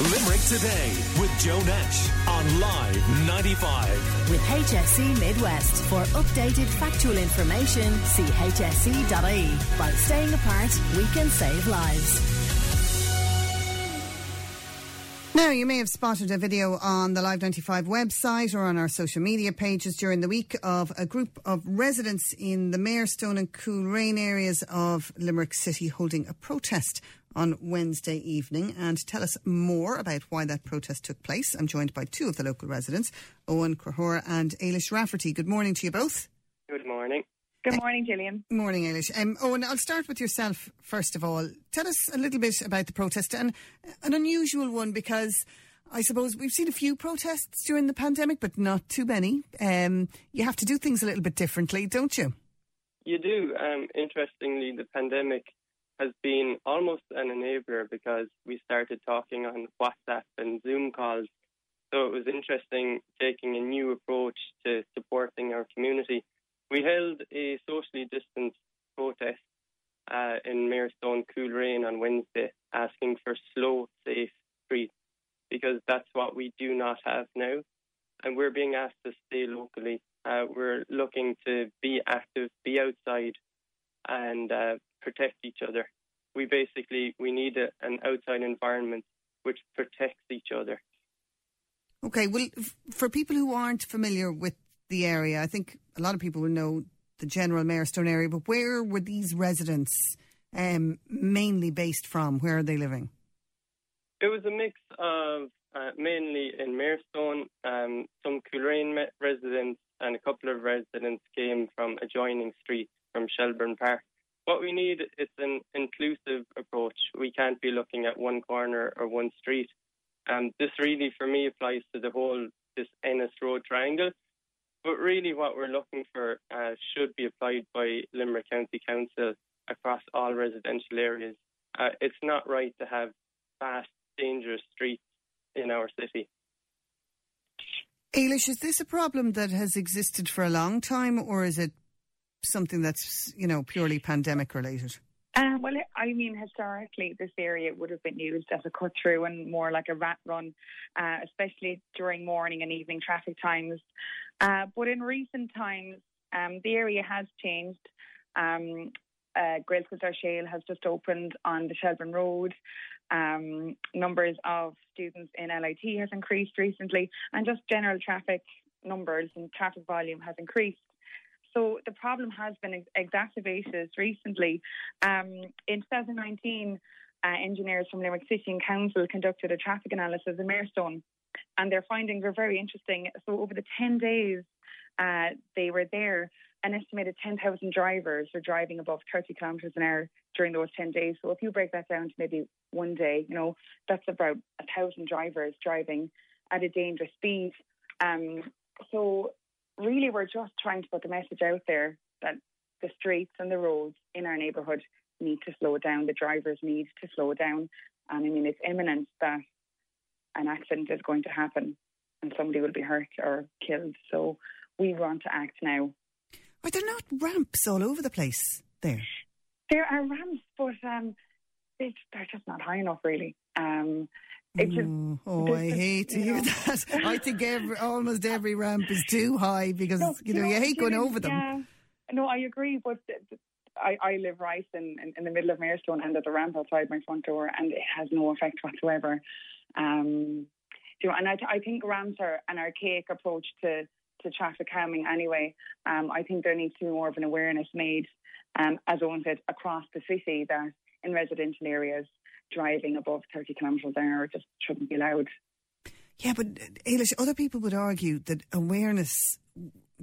Limerick Today with Joe Nash on Live 95. With HSE Midwest. For updated factual information, see hse.ie. By staying apart, we can save lives. Now, you may have spotted a video on the Live 95 website or on our social media pages during the week of a group of residents in the Mayorstone and Coleraine areas of Limerick City holding a protest on Wednesday evening. And tell us more about why that protest took place, I'm joined by two of the local residents, Owen Crahora and Ailish Rafferty. Good morning to you both. Good morning. Good morning, Gillian. Morning, Ailish. Um, Owen, I'll start with yourself first of all. Tell us a little bit about the protest, and an unusual one because I suppose we've seen a few protests during the pandemic, but not too many. Um, you have to do things a little bit differently, don't you? You do. Um, interestingly, the pandemic has been almost an enabler because we started talking on WhatsApp and Zoom calls. So it was interesting taking a new approach to supporting our community we held a socially distanced protest uh, in Mayorstone, Coleraine on Wednesday, asking for slow, safe streets because that's what we do not have now. And we're being asked to stay locally. Uh, we're looking to be active, be outside, and uh, protect each other. We basically we need a, an outside environment which protects each other. Okay, well, f- for people who aren't familiar with the area? I think a lot of people will know the general Mayorstone area, but where were these residents um, mainly based from? Where are they living? It was a mix of uh, mainly in Mayorstone, um, some Coleraine residents, and a couple of residents came from adjoining streets from Shelbourne Park. What we need is an inclusive approach. We can't be looking at one corner or one street. Um, this really, for me, applies to the whole this Ennis Road triangle. But really, what we're looking for uh, should be applied by Limerick County Council across all residential areas. Uh, it's not right to have fast, dangerous streets in our city. Ailish, is this a problem that has existed for a long time, or is it something that's you know purely pandemic related? Uh, well, I mean, historically, this area would have been used as a cut through and more like a rat run, uh, especially during morning and evening traffic times. Uh, but in recent times, um, the area has changed. Um, uh, Shale has just opened on the Shelbourne Road. Um, numbers of students in LIT has increased recently, and just general traffic numbers and traffic volume has increased. So the problem has been exacerbated recently. Um, in 2019, uh, engineers from Limerick City and Council conducted a traffic analysis in Mayorstone, and their findings were very interesting. So over the 10 days uh, they were there, an estimated 10,000 drivers were driving above 30 kilometres an hour during those 10 days. So if you break that down to maybe one day, you know, that's about a thousand drivers driving at a dangerous speed. Um, so really we're just trying to put the message out there that the streets and the roads in our neighbourhood need to slow down. The drivers need to slow down. And I mean, it's imminent that an accident is going to happen and somebody will be hurt or killed. So we want to act now. Are there not ramps all over the place there? There are ramps, but um, they're just not high enough, really. Um, just, oh, I hate to hear know. that. I think every, almost every ramp is too high because no, you know you, hate going over them. Yeah. No, I agree, but I, I live right in, in, in, the middle of Mayorstone and at the ramp outside my front door, and it has no effect whatsoever. Um, you know, and I, I think ramps are an archaic approach to to traffic calming anyway. Um, I think there needs to be more of an awareness made, um, as Owen said, across the city that in residential areas driving above 30 kilometres an hour just shouldn't be allowed. Yeah, but Ailish, other people would argue that awareness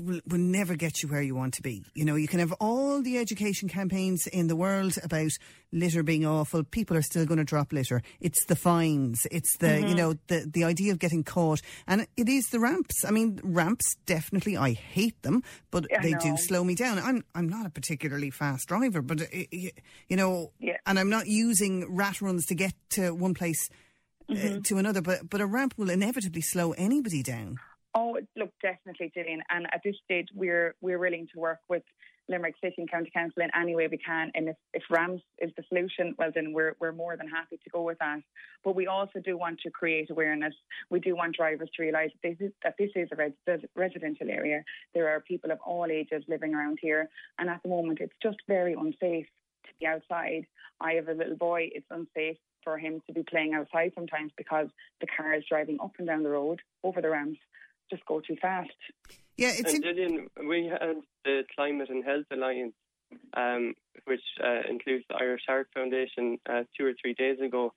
will, will never get you where you want to be. You know, you can have all the education campaigns in the world about litter being awful. People are still going to drop litter. It's the fines. It's the, mm-hmm. you know, the, the idea of getting caught. And it is the ramps. I mean, ramps definitely, I hate them, but yeah, they do slow me down. I'm, I'm not a particularly fast driver, but, uh, you know, yeah. and I'm not using rat runs to get to one place uh, mm-hmm. uh, to another, but, but a ramp will inevitably slow anybody down. Oh, look, definitely, Gillian. And at this stage, we're we're willing to work with Limerick City and County Council in any way we can. And if, if ramps is the solution, well, then we're, we're more than happy to go with that. But we also do want to create awareness. We do want drivers to realise that this is, that this is a res- residential area. There are people of all ages living around here. And at the moment, it's just very unsafe to be outside. I have a little boy. It's unsafe for him to be playing outside sometimes because the cars driving up and down the road over the ramps just go too fast. Yeah, it's and Gillian, we had the Climate and Health Alliance, um, which uh, includes the Irish Heart Foundation, uh, two or three days ago,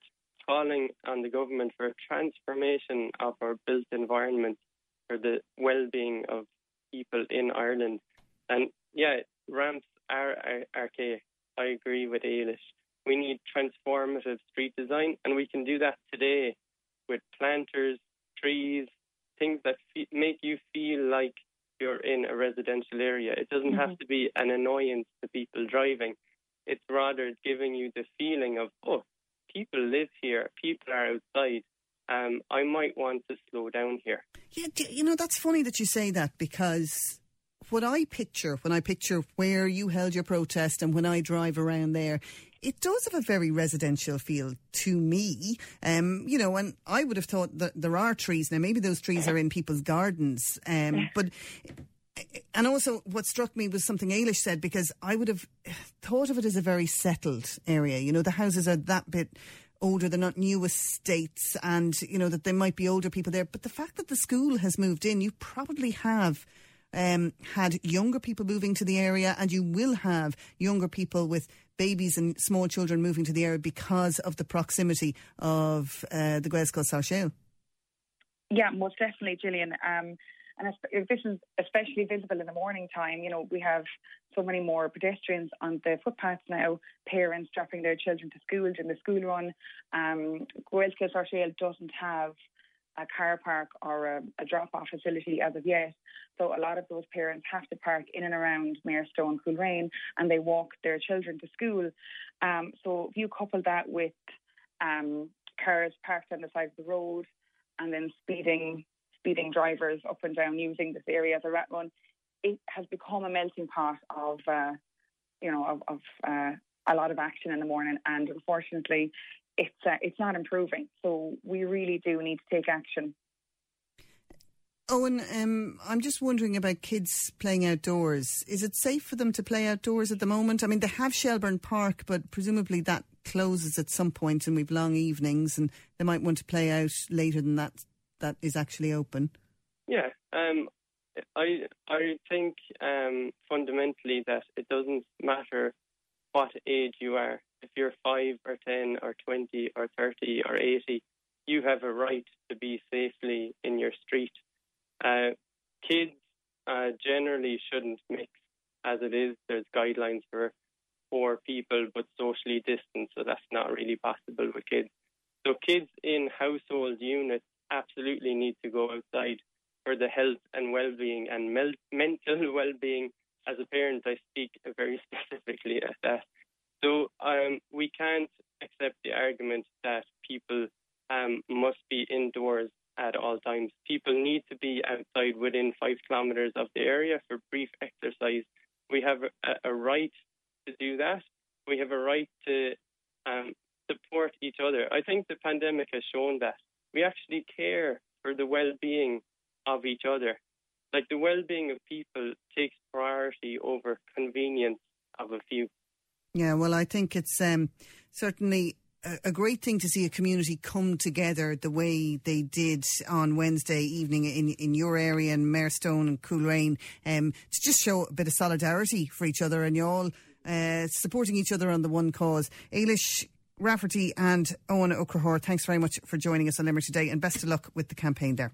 calling on the government for a transformation of our built environment for the well-being of people in Ireland. And yeah, ramps are, are archaic. I agree with Eilish. We need transformative street design, and we can do that today with planters, trees, things that fe- make you feel like you're in a residential area. It doesn't mm-hmm. have to be an annoyance to people driving. It's rather giving you the feeling of, oh, people live here, people are outside. Um, I might want to slow down here. Yeah, you know, that's funny that you say that because what I picture when I picture where you held your protest and when I drive around there, it does have a very residential feel to me. Um, you know, and I would have thought that there are trees now. Maybe those trees are in people's gardens, um, but. And also, what struck me was something Eilish said because I would have thought of it as a very settled area. You know, the houses are that bit older, they're not new estates, and you know that there might be older people there. But the fact that the school has moved in, you probably have um, had younger people moving to the area, and you will have younger people with babies and small children moving to the area because of the proximity of uh, the Gaelscoil Sáil Yeah, most definitely, Gillian. Um, and this is especially visible in the morning time. You know, we have so many more pedestrians on the footpaths now, parents dropping their children to school in the school run. Um, Gaelscoil doesn't have a car park or a, a drop off facility as of yet. So a lot of those parents have to park in and around Mayorstone, Coleraine, and they walk their children to school. Um, so if you couple that with um, cars parked on the side of the road and then speeding speeding drivers up and down using this area as a rat run, it has become a melting pot of uh, you know of, of uh, a lot of action in the morning. And unfortunately, it's uh, it's not improving. So we really do need to take action. Owen, um, I'm just wondering about kids playing outdoors. Is it safe for them to play outdoors at the moment? I mean, they have Shelbourne Park, but presumably that closes at some point, and we've long evenings, and they might want to play out later than that. That is actually open. Yeah, um, I I think um, fundamentally that it doesn't matter what age you are if you're five or 10 or 20 or 30 or 80, you have a right to be safely in your street. Uh, kids uh, generally shouldn't mix as it is. There's guidelines for four people, but socially distant, so that's not really possible with kids. So kids in household units absolutely need to go outside for the health and well-being and mel- mental well-being. As a parent, I speak very specifically at that. So um, we can't accept the argument that people um, must be indoors at all times. People need to be outside within five kilometres of the area for brief exercise. We have a, a, right to do that. We have a right to um, support each other. I think the pandemic has shown that we actually care for the well-being of each other. Like the well-being of people takes priority over convenience of a few. Yeah, well, I think it's um, certainly a, great thing to see a community come together the way they did on Wednesday evening in, in your area in Mayorstone and Coolrain um, to just show a bit of solidarity for each other and you all uh, supporting each other on the one cause. Eilish Rafferty and Owen O'Crahor, thanks very much for joining us on Limerick today and best of luck with the campaign there.